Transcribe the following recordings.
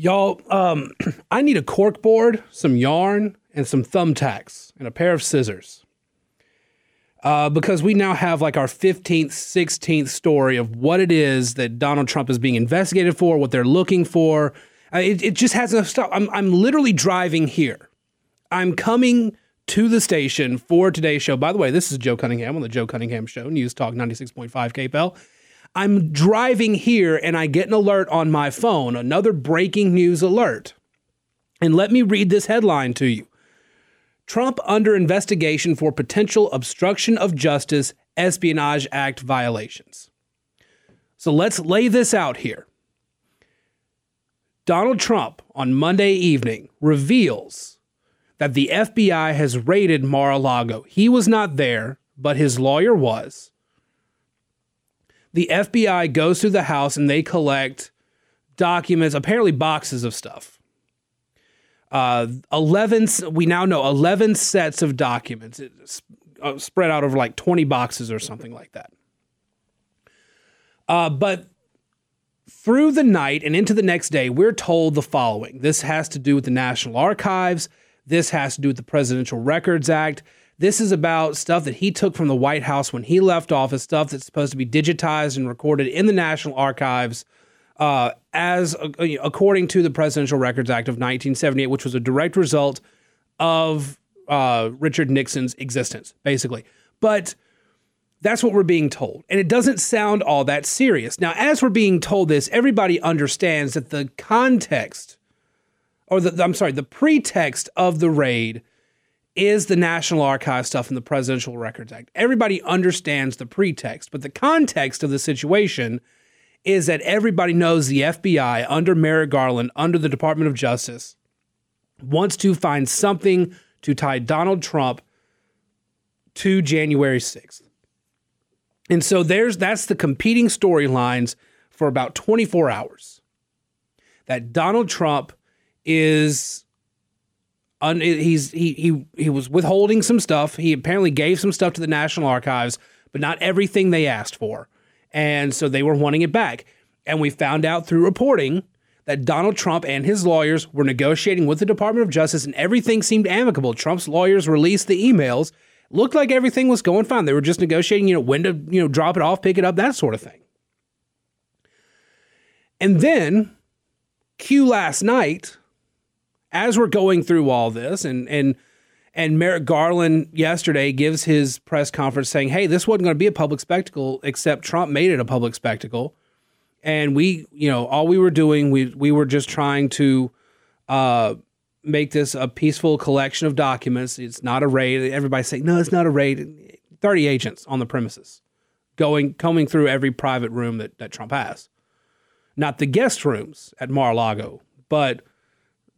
Y'all, um, I need a cork board, some yarn, and some thumbtacks, and a pair of scissors. Uh, because we now have like our 15th, 16th story of what it is that Donald Trump is being investigated for, what they're looking for. Uh, it, it just hasn't stopped. I'm, I'm literally driving here. I'm coming to the station for today's show. By the way, this is Joe Cunningham on the Joe Cunningham Show, News Talk 96.5 KPEL. I'm driving here and I get an alert on my phone, another breaking news alert. And let me read this headline to you Trump under investigation for potential obstruction of justice, Espionage Act violations. So let's lay this out here. Donald Trump on Monday evening reveals that the FBI has raided Mar a Lago. He was not there, but his lawyer was the FBI goes through the house and they collect documents, apparently boxes of stuff. Uh, 11, we now know 11 sets of documents uh, spread out over like 20 boxes or something like that. Uh, but through the night and into the next day, we're told the following. This has to do with the National Archives. This has to do with the Presidential Records Act. This is about stuff that he took from the White House when he left office, stuff that's supposed to be digitized and recorded in the National Archives. Uh, as uh, according to the Presidential Records Act of 1978, which was a direct result of uh, Richard Nixon's existence, basically. But that's what we're being told. And it doesn't sound all that serious. Now, as we're being told this, everybody understands that the context, or the, I'm sorry, the pretext of the raid is the National Archive stuff in the Presidential Records Act. Everybody understands the pretext, but the context of the situation is that everybody knows the FBI under Merrick Garland, under the Department of Justice, wants to find something to tie Donald Trump to January 6th. And so there's that's the competing storylines for about 24 hours. That Donald Trump is un, he's he he he was withholding some stuff. He apparently gave some stuff to the National Archives, but not everything they asked for, and so they were wanting it back. And we found out through reporting that Donald Trump and his lawyers were negotiating with the Department of Justice, and everything seemed amicable. Trump's lawyers released the emails. Looked like everything was going fine. They were just negotiating, you know, when to, you know, drop it off, pick it up, that sort of thing. And then, Q last night, as we're going through all this and and and Merrick Garland yesterday gives his press conference saying, "Hey, this wasn't going to be a public spectacle, except Trump made it a public spectacle." And we, you know, all we were doing, we we were just trying to uh, make this a peaceful collection of documents. It's not a raid. Everybody's saying, "No, it's not a raid." Thirty agents on the premises, going combing through every private room that that Trump has, not the guest rooms at Mar-a-Lago, but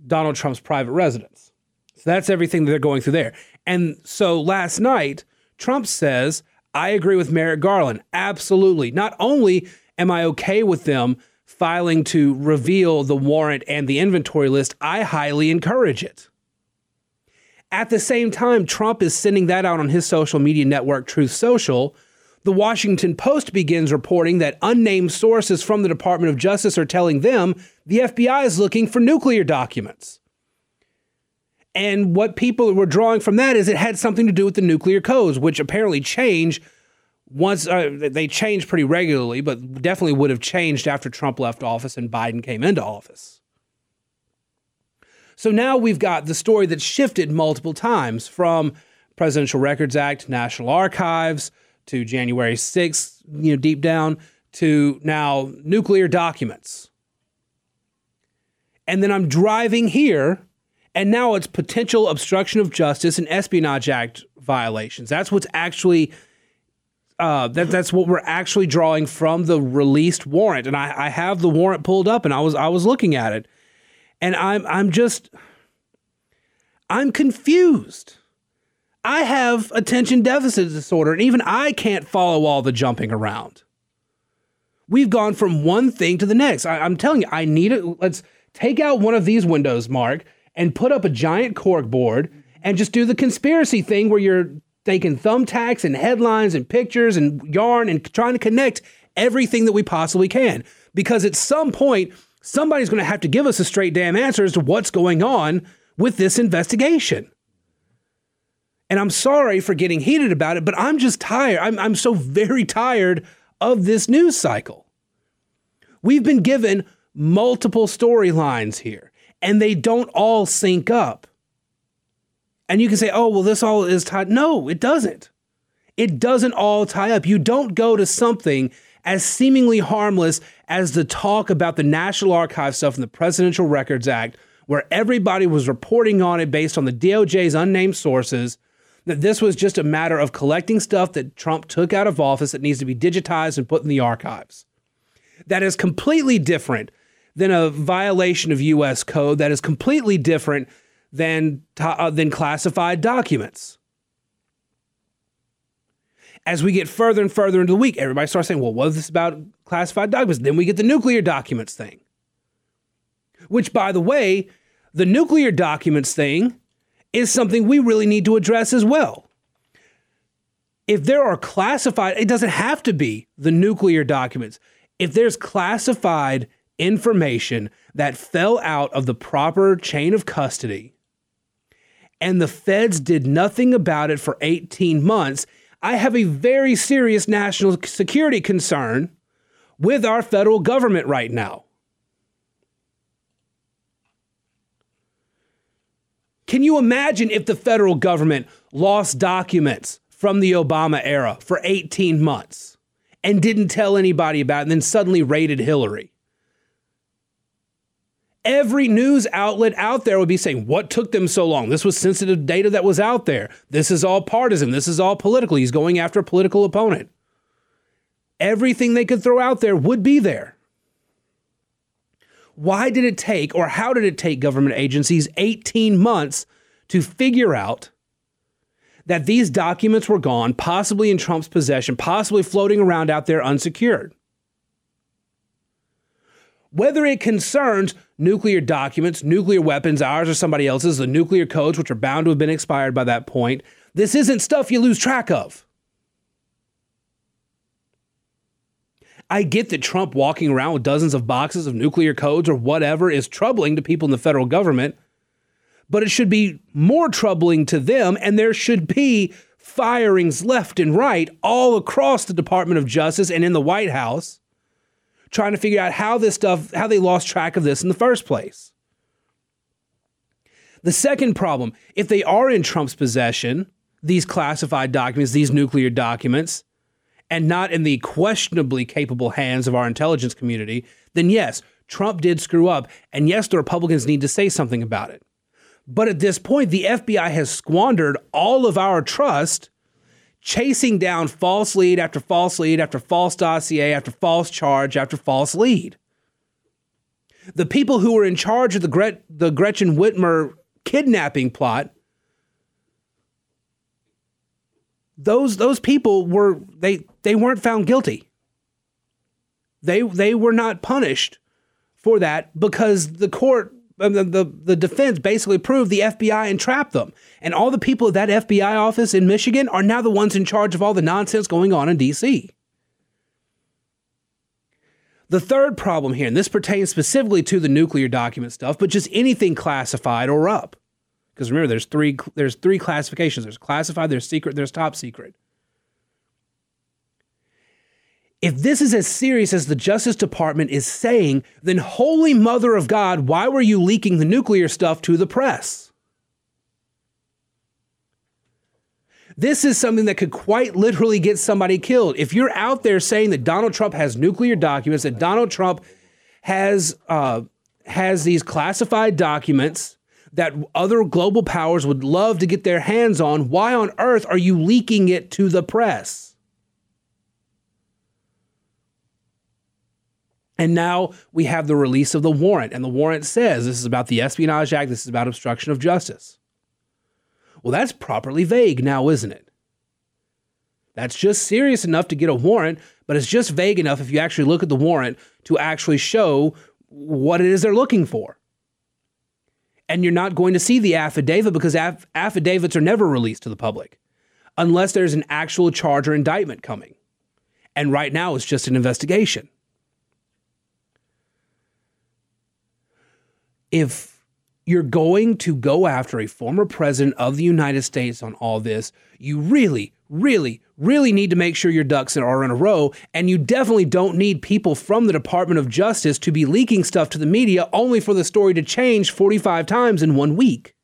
Donald Trump's private residence. So that's everything that they're going through there. And so last night, Trump says, I agree with Merrick Garland. Absolutely. Not only am I okay with them filing to reveal the warrant and the inventory list, I highly encourage it. At the same time, Trump is sending that out on his social media network, Truth Social, the Washington Post begins reporting that unnamed sources from the Department of Justice are telling them the FBI is looking for nuclear documents. And what people were drawing from that is it had something to do with the nuclear codes, which apparently change once uh, they change pretty regularly, but definitely would have changed after Trump left office and Biden came into office. So now we've got the story that shifted multiple times from Presidential Records Act, National Archives, to January 6th, you know, deep down to now nuclear documents. And then I'm driving here, and now it's potential obstruction of justice and Espionage Act violations. That's what's actually. Uh, that, that's what we're actually drawing from the released warrant, and I, I have the warrant pulled up, and I was I was looking at it, and I'm I'm just I'm confused. I have attention deficit disorder, and even I can't follow all the jumping around. We've gone from one thing to the next. I, am telling you, I need it. Let's take out one of these windows, Mark, and put up a giant cork board and just do the conspiracy thing where you're taking thumbtacks and headlines and pictures and yarn and trying to connect everything that we possibly can. Because at some point, Somebody's going to have to give us a straight damn answer as to what's going on with this investigation. And I'm sorry for getting heated about it, but I'm just tired. I'm, I'm so very tired of this news cycle. We've been given multiple storylines here, and they don't all sync up. And you can say, oh, well, this all is tied. No, it doesn't. It doesn't all tie up. You don't go to something as seemingly harmless as the talk about the National Archive stuff and the Presidential Records Act, where everybody was reporting on it based on the DOJ's unnamed sources, that this was just a matter of collecting stuff that Trump took out of office that needs to be digitized and put in the archives. That is completely different than a violation of US code, that is completely different than, uh, than classified documents as we get further and further into the week, everybody starts saying, well, what is this about classified documents? Then we get the nuclear documents thing. Which, by the way, the nuclear documents thing is something we really need to address as well. If there are classified, it doesn't have to be the nuclear documents. If there's classified information that fell out of the proper chain of custody and the feds did nothing about it for 18 months, I have a very serious national security concern with our federal government right now. Can you imagine if the federal government lost documents from the Obama era for 18 months and didn't tell anybody about it and then suddenly raided Hillary? Every news outlet out there would be saying, What took them so long? This was sensitive data that was out there. This is all partisan. This is all political. He's going after a political opponent. Everything they could throw out there would be there. Why did it take, or how did it take government agencies 18 months to figure out that these documents were gone, possibly in Trump's possession, possibly floating around out there unsecured? whether it concerns nuclear documents, nuclear weapons, ours or somebody else's, the nuclear codes, which are bound to have been expired by that point. This isn't stuff you lose track of. I get that Trump walking around with dozens of boxes of nuclear codes or whatever is troubling to people in the federal government, but it should be more troubling to them, and there should be firings left and right all across the Department of Justice and in the White House trying to figure out how this stuff, how they lost track of this in the first place. The second problem if they are in Trump's possession, these classified documents, these nuclear documents, and not in the questionably capable hands of our intelligence community, then yes, Trump did screw up. And yes, the Republicans need to say something about it. But at this point, the FBI has squandered all of our trust chasing down false lead after false lead after false dossier after false charge after false lead. The people who were in charge of the, Gret- the Gretchen Whitmer kidnapping plot, those those people were they they weren't found guilty. They they were not punished for that because the court um, the, the, the defense basically proved the FBI entrapped them. And all the people at that FBI office in Michigan are now the ones in charge of all the nonsense going on in DC. The third problem here, and this pertains specifically to the nuclear document stuff, but just anything classified or up. Because remember, there's three there's three classifications. There's classified, there's secret, there's top secret. If this is as serious as the Justice Department is saying, then Holy Mother of God, why were you leaking the nuclear stuff to the press? This is something that could quite literally get somebody killed. If you're out there saying that Donald Trump has nuclear documents, that Donald Trump has uh, has these classified documents that other global powers would love to get their hands on, why on earth are you leaking it to the press? And now we have the release of the warrant, and the warrant says this is about the Espionage Act, this is about obstruction of justice. Well, that's properly vague now, isn't it? That's just serious enough to get a warrant, but it's just vague enough if you actually look at the warrant to actually show what it is they're looking for. And you're not going to see the affidavit because aff- affidavits are never released to the public unless there's an actual charge or indictment coming. And right now, it's just an investigation. if you're going to go after a former president of the United States on all this, you really, really, really need to make sure your ducks are in a row. And you definitely don't need people from the Department of Justice to be leaking stuff to the media only for the story to change 45 times in one week.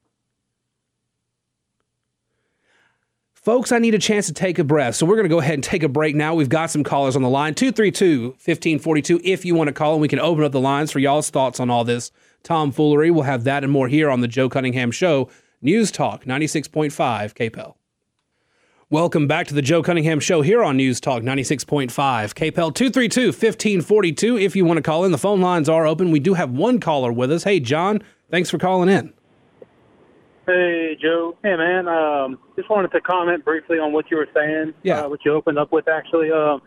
Folks, I need a chance to take a breath. So we're going to go ahead and take a break now. We've got some callers on the line 232 1542 if you want to call, and we can open up the lines for y'all's thoughts on all this tomfoolery. We'll have that and more here on the Joe Cunningham Show. News Talk 96.5 KPEL. Welcome back to the Joe Cunningham Show here on News Talk 96.5 KPEL 232 1542. If you want to call in, the phone lines are open. We do have one caller with us. Hey, John, thanks for calling in. Hey, Joe. Hey, man. Um, just wanted to comment briefly on what you were saying. Yeah. Uh, what you opened up with, actually. Um,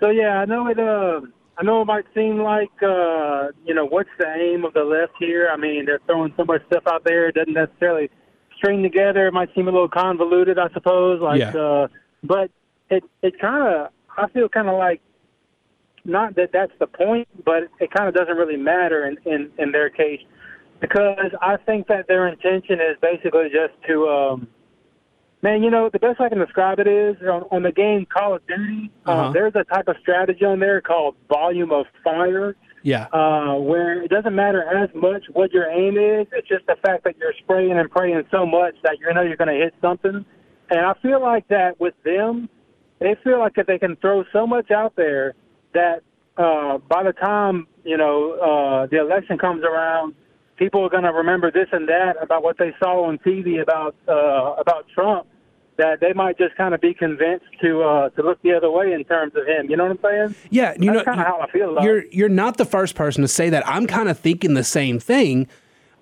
so yeah, I know it. Uh, I know it might seem like uh, you know what's the aim of the left here. I mean, they're throwing so much stuff out there. It doesn't necessarily string together. It might seem a little convoluted, I suppose. Like, Yeah. uh, but it it kind of I feel kind of like not that that's the point, but it kind of doesn't really matter in, in in their case because I think that their intention is basically just to, um, man, you know, the best I can describe it is on, on the game Call of Duty. Uh-huh. Uh, there's a type of strategy on there called volume of fire, Yeah. uh, where it doesn't matter as much what your aim is. It's just the fact that you're spraying and praying so much that you know you're going to hit something. And I feel like that with them, they feel like that they can throw so much out there that uh, by the time you know uh, the election comes around, people are going to remember this and that about what they saw on TV about uh, about Trump. That they might just kind of be convinced to uh, to look the other way in terms of him. You know what I'm saying? Yeah, you That's know how I feel. About you're it. you're not the first person to say that. I'm kind of thinking the same thing.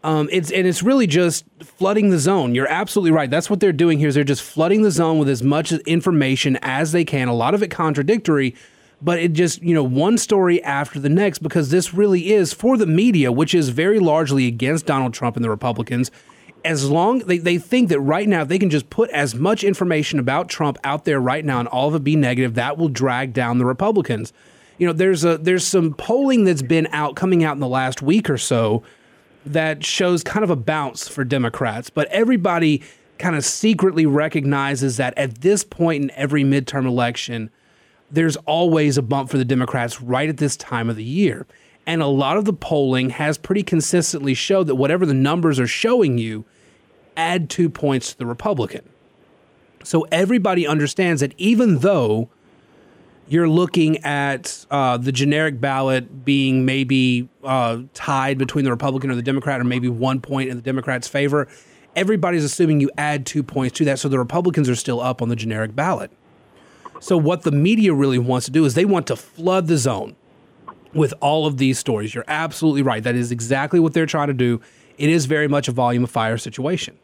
Um, it's and it's really just flooding the zone. You're absolutely right. That's what they're doing here. Is they're just flooding the zone with as much information as they can. A lot of it contradictory, but it just you know one story after the next because this really is for the media, which is very largely against Donald Trump and the Republicans. As long they, they think that right now they can just put as much information about Trump out there right now and all of it be negative, that will drag down the Republicans you know there's a there's some polling that's been out coming out in the last week or so that shows kind of a bounce for Democrats, but everybody kind of secretly recognizes that at this point in every midterm election, there's always a bump for the Democrats right at this time of the year. And a lot of the polling has pretty consistently showed that whatever the numbers are showing you, add two points to the Republican. So everybody understands that even though you're looking at uh, the generic ballot being maybe uh, tied between the Republican or the Democrat, or maybe one point in the Democrats' favor. Everybody's assuming you add two points to that, so the Republicans are still up on the generic ballot. So, what the media really wants to do is they want to flood the zone with all of these stories. You're absolutely right. That is exactly what they're trying to do. It is very much a volume of fire situation.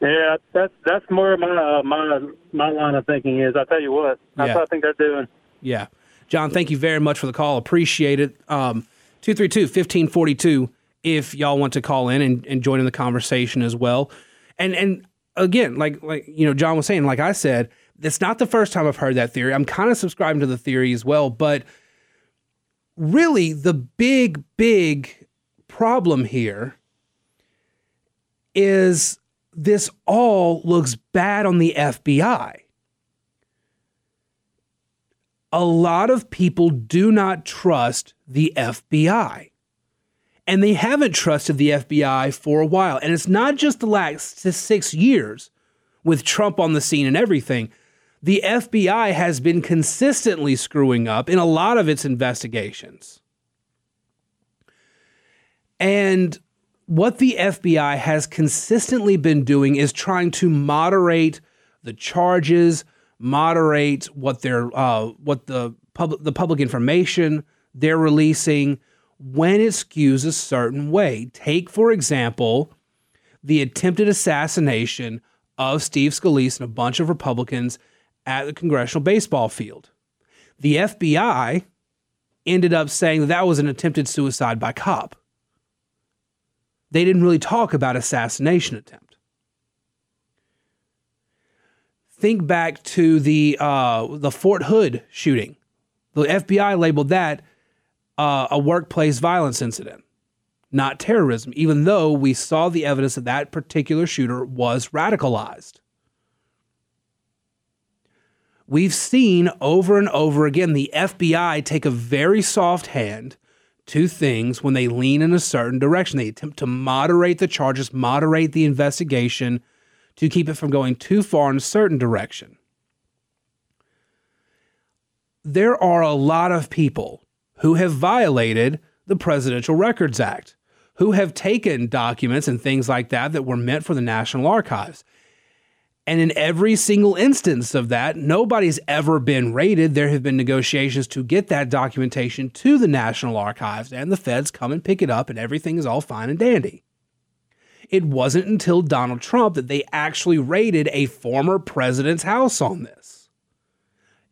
Yeah, that's that's more my uh, my my line of thinking is. I tell you what, that's Yeah. what I think they're doing. Yeah. John, thank you very much for the call. Appreciate it. Um, 232 1542 if y'all want to call in and, and join in the conversation as well. And and again, like like you know, John was saying, like I said, it's not the first time I've heard that theory. I'm kind of subscribing to the theory as well, but really the big, big problem here is this all looks bad on the FBI a lot of people do not trust the FBI. And they haven't trusted the FBI for a while. And it's not just the last six years with Trump on the scene and everything. The FBI has been consistently screwing up in a lot of its investigations. And what the FBI has consistently been doing is trying to moderate the charges, moderate what they're uh, what the public the public information they're releasing when it skews a certain way. Take for example the attempted assassination of Steve Scalise and a bunch of Republicans at the congressional baseball field. The FBI ended up saying that that was an attempted suicide by cop. They didn't really talk about assassination attempt. Think back to the uh, the Fort Hood shooting. The FBI labeled that uh, a workplace violence incident, not terrorism, even though we saw the evidence that that particular shooter was radicalized. We've seen over and over again the FBI take a very soft hand to things when they lean in a certain direction. They attempt to moderate the charges, moderate the investigation to keep it from going too far in a certain direction. There are a lot of people who have violated the Presidential Records Act, who have taken documents and things like that that were meant for the National Archives. And in every single instance of that, nobody's ever been raided. There have been negotiations to get that documentation to the National Archives, and the feds come and pick it up, and everything is all fine and dandy. It wasn't until Donald Trump that they actually raided a former president's house on this.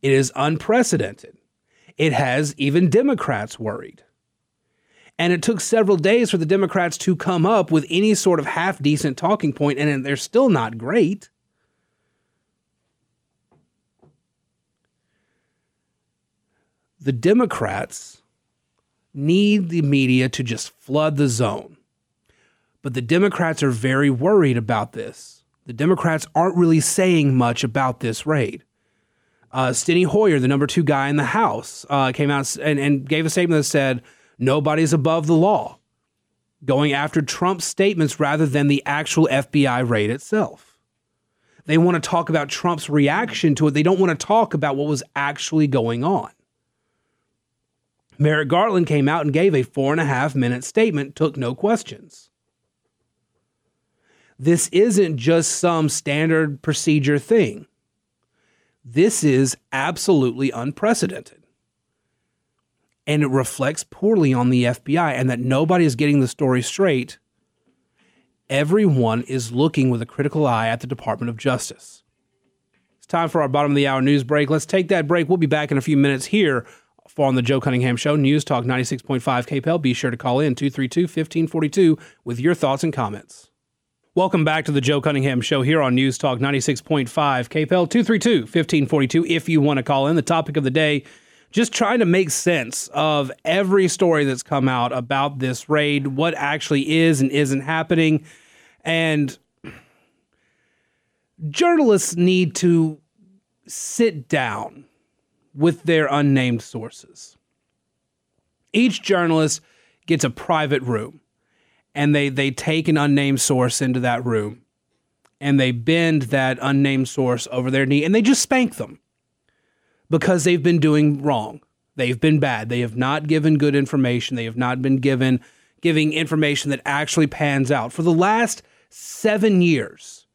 It is unprecedented. It has even Democrats worried. And it took several days for the Democrats to come up with any sort of half decent talking point, and they're still not great. The Democrats need the media to just flood the zone. But the Democrats are very worried about this. The Democrats aren't really saying much about this raid. Uh, Steny Hoyer, the number two guy in the House, uh, came out and, and gave a statement that said, nobody's above the law, going after Trump's statements rather than the actual FBI raid itself. They want to talk about Trump's reaction to it. They don't want to talk about what was actually going on. Merrick Garland came out and gave a four and a half minute statement, took no questions. This isn't just some standard procedure thing. This is absolutely unprecedented. And it reflects poorly on the FBI and that nobody is getting the story straight. Everyone is looking with a critical eye at the Department of Justice. It's time for our bottom of the hour news break. Let's take that break. We'll be back in a few minutes here on the Joe Cunningham Show, News Talk 96.5 KPEL. Be sure to call in 232 1542 with your thoughts and comments. Welcome back to the Joe Cunningham Show here on News Talk 96.5 KPEL 232 1542. If you want to call in, the topic of the day, just trying to make sense of every story that's come out about this raid, what actually is and isn't happening. And journalists need to sit down with their unnamed sources. Each journalist gets a private room and they they take an unnamed source into that room and they bend that unnamed source over their knee and they just spank them because they've been doing wrong. They've been bad. They have not given good information. They have not been given giving information that actually pans out. For the last 7 years,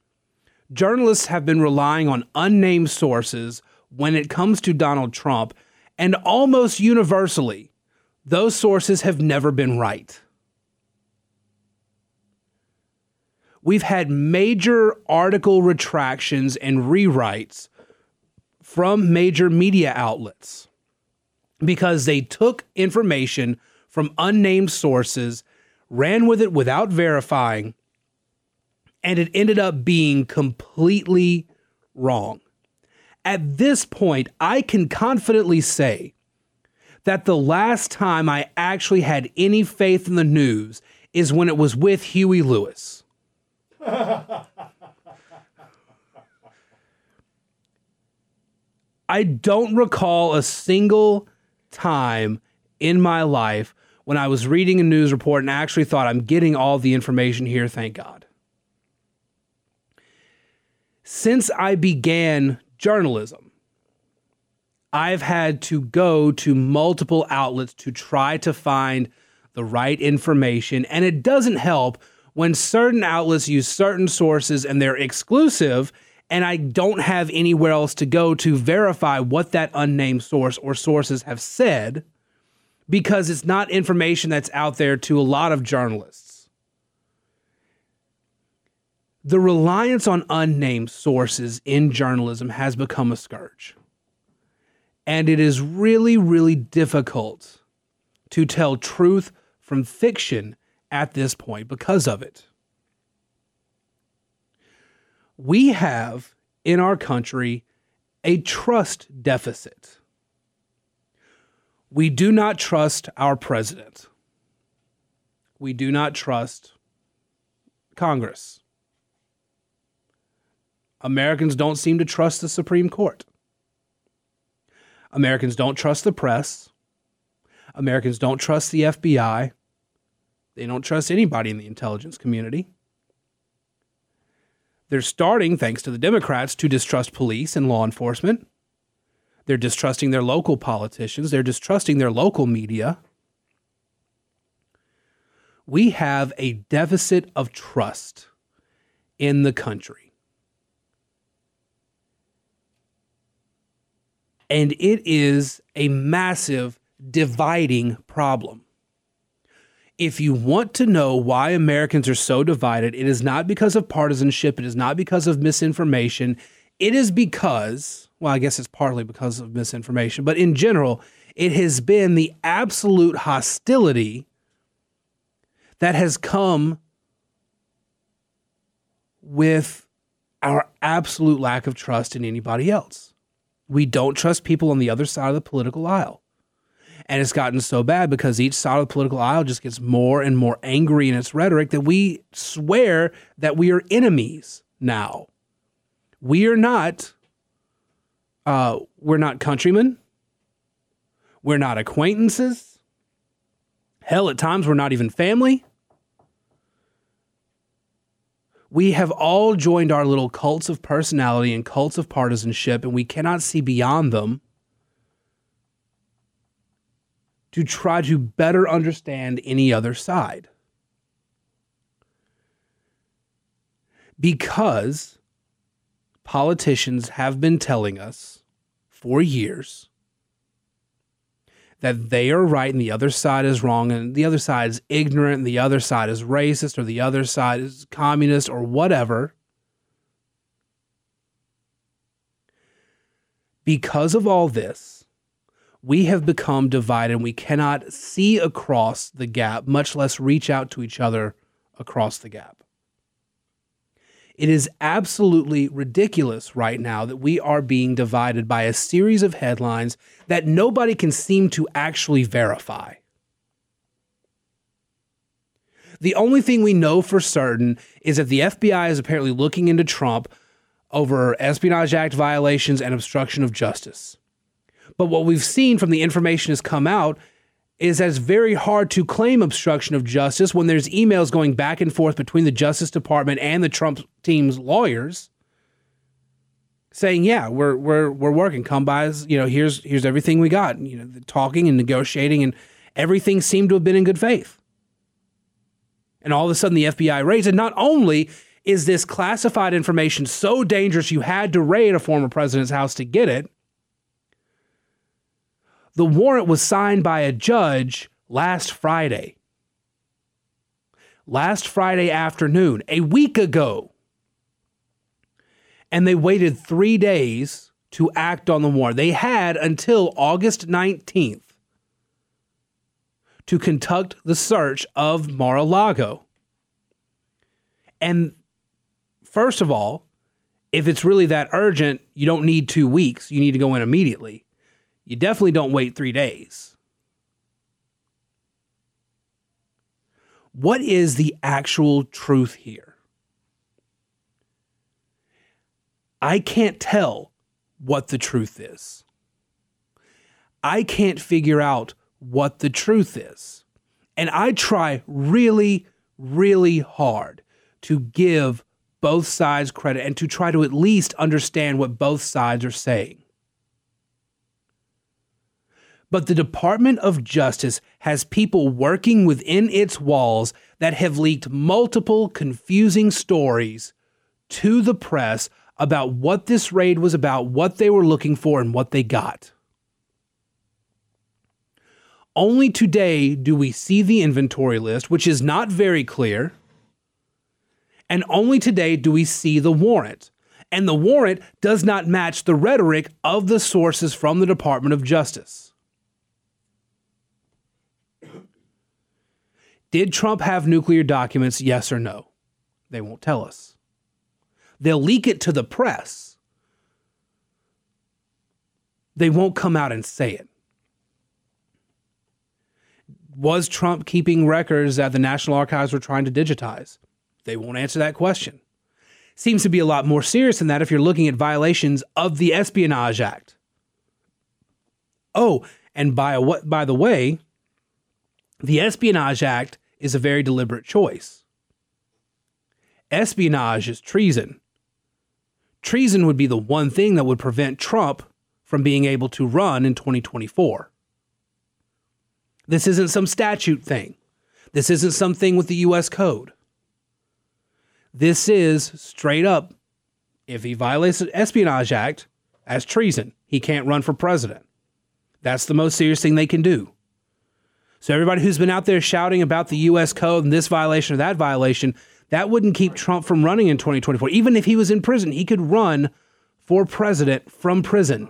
journalists have been relying on unnamed sources when it comes to Donald Trump and almost universally those sources have never been right. we've had major article retractions and rewrites from major media outlets because they took information from unnamed sources, ran with it without verifying, and it ended up being completely wrong. At this point, I can confidently say that the last time I actually had any faith in the news is when it was with Huey Lewis. I don't recall a single time in my life when I was reading a news report and actually thought, I'm getting all the information here, thank God. Since I began journalism, I've had to go to multiple outlets to try to find the right information, and it doesn't help when certain outlets use certain sources and they're exclusive, and I don't have anywhere else to go to verify what that unnamed source or sources have said because it's not information that's out there to a lot of journalists. The reliance on unnamed sources in journalism has become a scourge. And it is really, really difficult to tell truth from fiction at this point because of it. We have in our country a trust deficit. We do not trust our president. We do not trust Congress. Americans don't seem to trust the Supreme Court. Americans don't trust the press. Americans don't trust the FBI. They don't trust anybody in the intelligence community. They're starting, thanks to the Democrats, to distrust police and law enforcement. They're distrusting their local politicians. They're distrusting their local media. We have a deficit of trust in the country. And it is a massive dividing problem. If you want to know why Americans are so divided, it is not because of partisanship, it is not because of misinformation. It is because, well, I guess it's partly because of misinformation, but in general, it has been the absolute hostility that has come with our absolute lack of trust in anybody else. We don't trust people on the other side of the political aisle. And it's gotten so bad because each side of the political aisle just gets more and more angry in its rhetoric that we swear that we are enemies now. We are not uh, we're not countrymen. We're not acquaintances. Hell, at times we're not even family. We have all joined our little cults of personality and cults of partisanship, and we cannot see beyond them to try to better understand any other side. Because politicians have been telling us for years that they are right and the other side is wrong and the other side is ignorant and the other side is racist or the other side is communist or whatever. Because of all this, we have become divided and we cannot see across the gap, much less reach out to each other across the gap. It is absolutely ridiculous right now that we are being divided by a series of headlines that nobody can seem to actually verify. The only thing we know for certain is that the FBI is apparently looking into Trump over Espionage Act violations and obstruction of justice. But what we've seen from the information has come out is that it's very hard to claim obstruction of justice when there's emails going back and forth between the Justice Department and the Trump team's lawyers saying, "Yeah, we're we're we're working. Come by, you know, here's here's everything we got." You know, talking and negotiating, and everything seemed to have been in good faith. And all of a sudden, the FBI raids, and not only is this classified information so dangerous, you had to raid a former president's house to get it the warrant was signed by a judge last Friday. Last Friday afternoon, a week ago. And they waited three days to act on the warrant. They had until August 19th to conduct the search of Mar a Lago. And first of all, if it's really that urgent, you don't need two weeks. You need to go in immediately you definitely don't wait three days. What is the actual truth here? I can't tell what the truth is. I can't figure out what the truth is. And I try really, really hard to give both sides credit and to try to at least understand what both sides are saying. But the Department of Justice has people working within its walls that have leaked multiple confusing stories to the press about what this raid was about, what they were looking for, and what they got. Only today do we see the inventory list, which is not very clear. And only today do we see the warrant. And the warrant does not match the rhetoric of the sources from the Department of Justice. Did Trump have nuclear documents? Yes or no? They won't tell us. They'll leak it to the press. They won't come out and say it. was Trump keeping records that the National Archives were trying to digitize? They won't answer that question. Seems to be a lot more serious than that if you're looking at violations of the Espionage Act. Oh, and by what by the way, the Espionage Act is a very deliberate choice. Espionage is treason. Treason would be the one thing that would prevent Trump from being able to run in 2024. This isn't some statute thing. This isn't something with the US code. This is straight up if he violates the Espionage Act as treason, he can't run for president. That's the most serious thing they can do. So, everybody who's been out there shouting about the US code and this violation or that violation, that wouldn't keep Trump from running in 2024. Even if he was in prison, he could run for president from prison.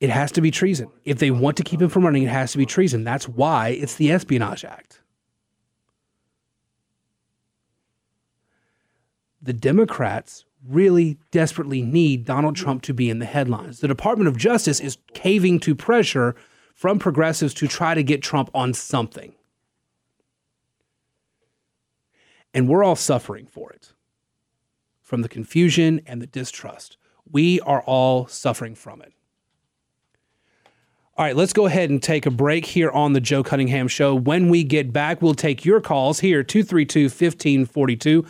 It has to be treason. If they want to keep him from running, it has to be treason. That's why it's the Espionage Act. The Democrats really desperately need Donald Trump to be in the headlines. The Department of Justice is caving to pressure from progressives to try to get Trump on something. And we're all suffering for it from the confusion and the distrust. We are all suffering from it. All right, let's go ahead and take a break here on the Joe Cunningham Show. When we get back, we'll take your calls here, 232 1542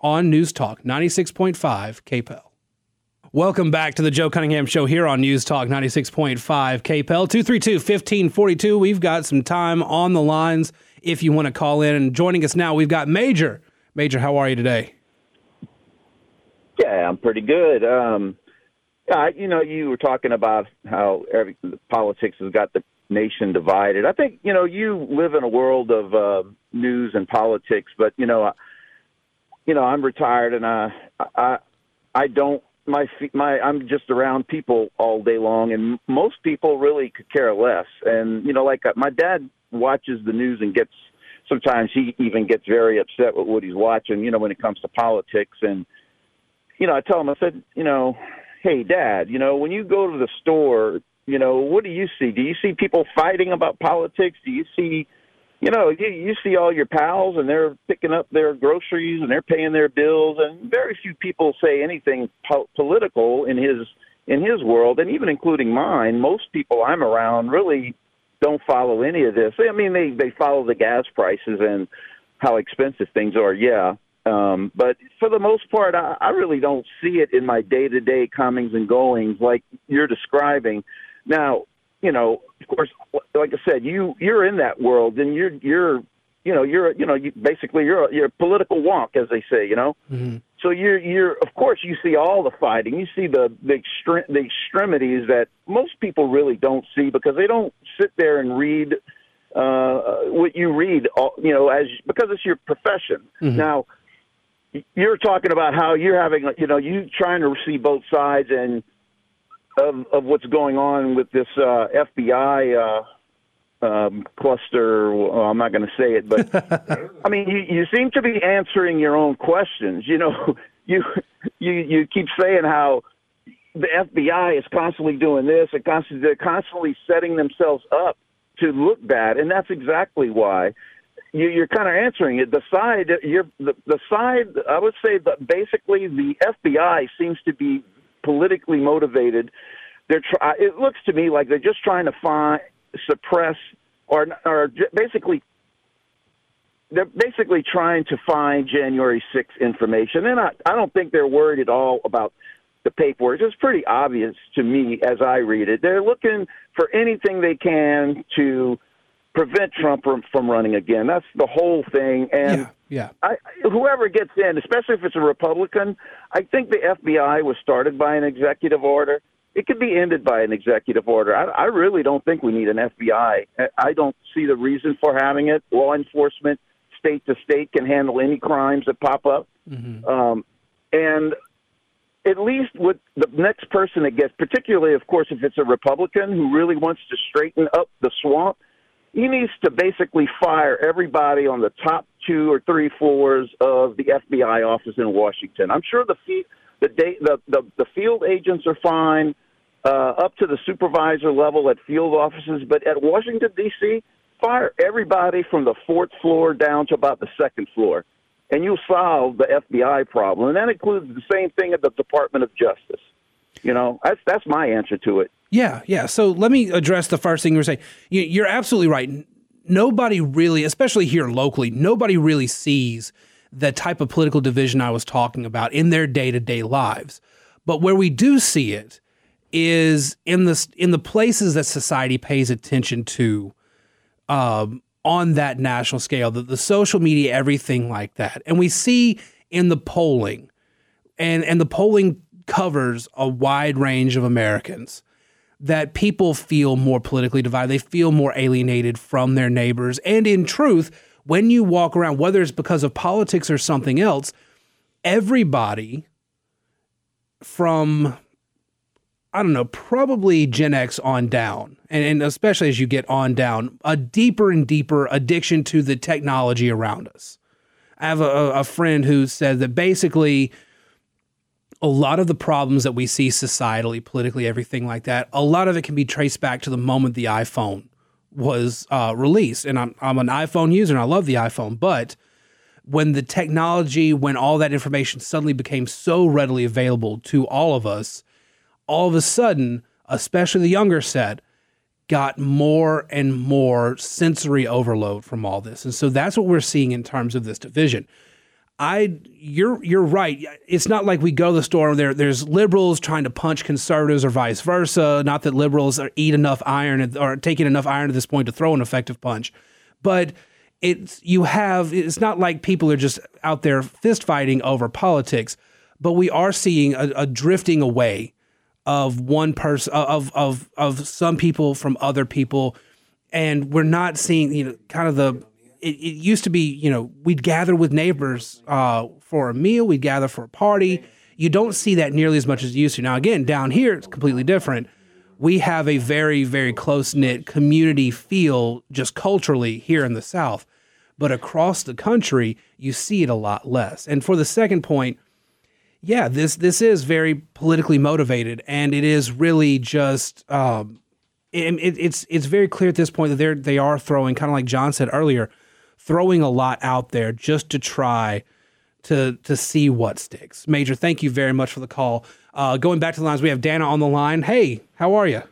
on News Talk 96.5 KPEL. Welcome back to the Joe Cunningham Show here on News Talk 96.5 KPEL 232 1542. We've got some time on the lines if you want to call in. And joining us now, we've got Major. Major, how are you today? Yeah, I'm pretty good. Um, you know, you were talking about how every, politics has got the nation divided. I think you know you live in a world of uh, news and politics, but you know, you know, I'm retired and I I I don't my my I'm just around people all day long, and most people really could care less. And you know, like uh, my dad watches the news and gets sometimes he even gets very upset with what he's watching. You know, when it comes to politics, and you know, I tell him, I said, you know, hey, Dad, you know, when you go to the store, you know, what do you see? Do you see people fighting about politics? Do you see you know, you, you see all your pals and they're picking up their groceries and they're paying their bills, and very few people say anything po- political in his in his world, and even including mine. Most people I'm around really don't follow any of this. I mean, they they follow the gas prices and how expensive things are. Yeah, um, but for the most part, I, I really don't see it in my day to day comings and goings like you're describing. Now, you know, of course, like I said, you you're in that world, and you're you're you know you're you know you, basically you're a, you're a political wonk, as they say, you know. Mm-hmm. So you're you're of course you see all the fighting, you see the the, extre- the extremities that most people really don't see because they don't sit there and read uh, what you read, all, you know, as because it's your profession. Mm-hmm. Now you're talking about how you're having, you know, you trying to see both sides and of, of what's going on with this uh, FBI uh, um, cluster. Well, I'm not going to say it, but I mean, you, you seem to be answering your own questions. You know, you you you keep saying how the FBI is constantly doing this and constantly they're constantly setting themselves up to look bad, and that's exactly why. You, you're kind of answering it. The side, you're the, the side. I would say that basically the FBI seems to be politically motivated. They're try- uh, it looks to me like they're just trying to find suppress or or basically they're basically trying to find January 6th information. And I, I don't think they're worried at all about the paperwork. It's pretty obvious to me as I read it. They're looking for anything they can to prevent Trump from, from running again. That's the whole thing. And yeah, yeah. I, whoever gets in, especially if it's a Republican, I think the FBI was started by an executive order. It could be ended by an executive order. I, I really don't think we need an FBI. I don't see the reason for having it. Law enforcement, state to state, can handle any crimes that pop up. Mm-hmm. Um, and at least with the next person that gets, particularly, of course, if it's a Republican who really wants to straighten up the swamp, he needs to basically fire everybody on the top two or three floors of the FBI office in Washington. I'm sure the the the, the the field agents are fine. uh, up to the supervisor level at field offices. But at Washington, D.C., fire everybody from the fourth floor down to about the second floor, and you'll solve the FBI problem. And that includes the same thing at the Department of Justice. You know, that's that's my answer to it. Yeah, yeah. So let me address the first thing you were saying. You're absolutely right. Nobody really, especially here locally, nobody really sees the type of political division I was talking about in their day to day lives. But where we do see it is in the in the places that society pays attention to um, on that national scale, the, the social media, everything like that, and we see in the polling, and and the polling covers a wide range of Americans that people feel more politically divided. They feel more alienated from their neighbors. And in truth, when you walk around, whether it's because of politics or something else, everybody from, I don't know, probably Gen X on down, and, and especially as you get on down, a deeper and deeper addiction to the technology around us. I have a, a friend who said that basically a lot of the problems that we see societally, politically, everything like that, a lot of it can be traced back to the moment the iPhone was uh, released. And I'm, I'm an iPhone user and I love the iPhone. But when the technology, when all that information suddenly became so readily available to all of us, all of a sudden, especially the younger set, got more and more sensory overload from all this. And so that's what we're seeing in terms of this division. I you're you're right. It's not like we go to the store and there there's liberals trying to punch conservatives or vice versa. Not that liberals are, eat enough iron or taking enough iron at this point to throw an effective punch, but it's you have it's not like people are just out there fist fighting over politics, but we are seeing a, a drifting away of one person uh, of of of some people from other people, and we're not seeing you know kind of the it, it used to be, you know, we'd gather with neighbors uh, for a meal, we'd gather for a party. You don't see that nearly as much as you used to. Now, again, down here, it's completely different. We have a very, very close knit community feel just culturally here in the South. But across the country, you see it a lot less. And for the second point, yeah, this this is very politically motivated, and it is really just um, it, it, it's it's very clear at this point that they're they are throwing kind of like John said earlier, throwing a lot out there just to try to to see what sticks. Major, thank you very much for the call. Uh, going back to the lines, we have Dana on the line. Hey, how are you?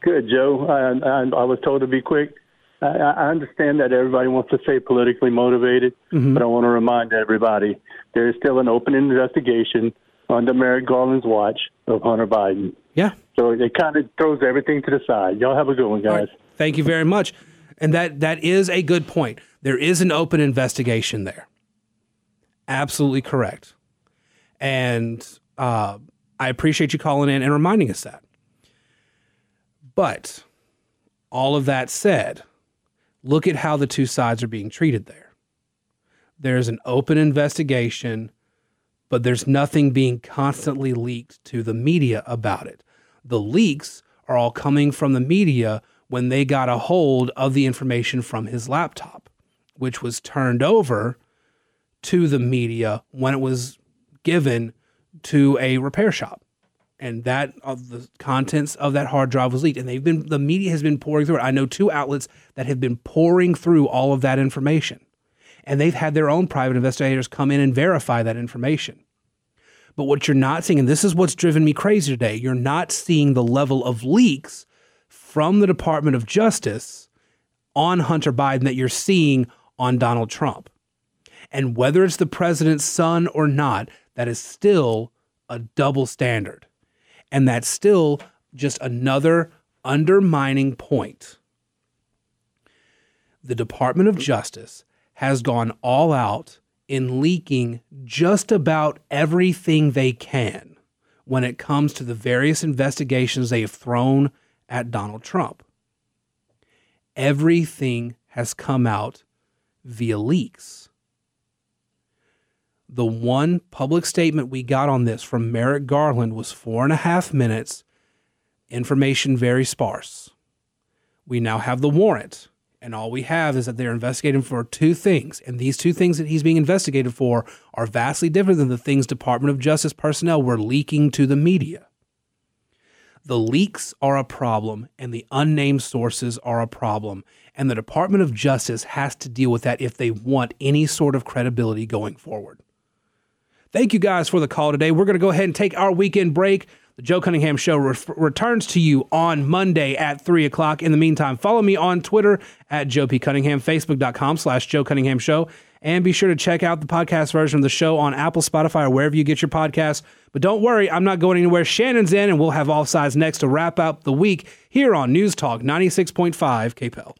Good, Joe. I, I, I was told to be quick. I, I understand that everybody wants to stay politically motivated, mm-hmm. but I want to remind everybody there is still an open investigation under Merrick Garland's watch of Hunter Biden. Yeah. So it kind of throws everything to the side. Y'all have a good one, guys. Right. Thank you very much. And that that is a good point. There is an open investigation there. Absolutely correct. And uh, I appreciate you calling in and reminding us that. But all of that said, look at how the two sides are being treated there. There's an open investigation, but there's nothing being constantly leaked to the media about it. The leaks are all coming from the media when they got a hold of the information from his laptop, which was turned over to the media when it was given to a repair shop. And that of the contents of that hard drive was leaked. And they've been the media has been pouring through it. I know two outlets that have been pouring through all of that information. And they've had their own private investigators come in and verify that information. But what you're not seeing, and this is what's driven me crazy today, you're not seeing the level of leaks from the Department of Justice on Hunter Biden that you're seeing on Donald Trump. And whether it's the president's son or not, that is still a double standard. And that's still just another undermining point. The Department of Justice has gone all out in leaking just about everything they can when it comes to the various investigations they have thrown at Donald Trump. Everything has come out via leaks. The one public statement we got on this from Merrick Garland was four and a half minutes, information very sparse. We now have the warrant, and all we have is that they're investigating for two things. And these two things that he's being investigated for are vastly different than the things Department of Justice personnel were leaking to the media The leaks are a problem and the unnamed sources are a problem. And the Department of Justice has to deal with that if they want any sort of credibility going forward. Thank you guys for the call today. We're going to go ahead and take our weekend break. The Joe Cunningham Show re- returns to you on Monday at 3 o'clock. In the meantime, follow me on Twitter at Joe P. Cunningham, Facebook.com slash Joe Cunningham Show. And be sure to check out the podcast version of the show on Apple, Spotify, or wherever you get your podcasts. But don't worry, I'm not going anywhere. Shannon's in, and we'll have Offsides next to wrap up the week here on News Talk 96.5 KPEL.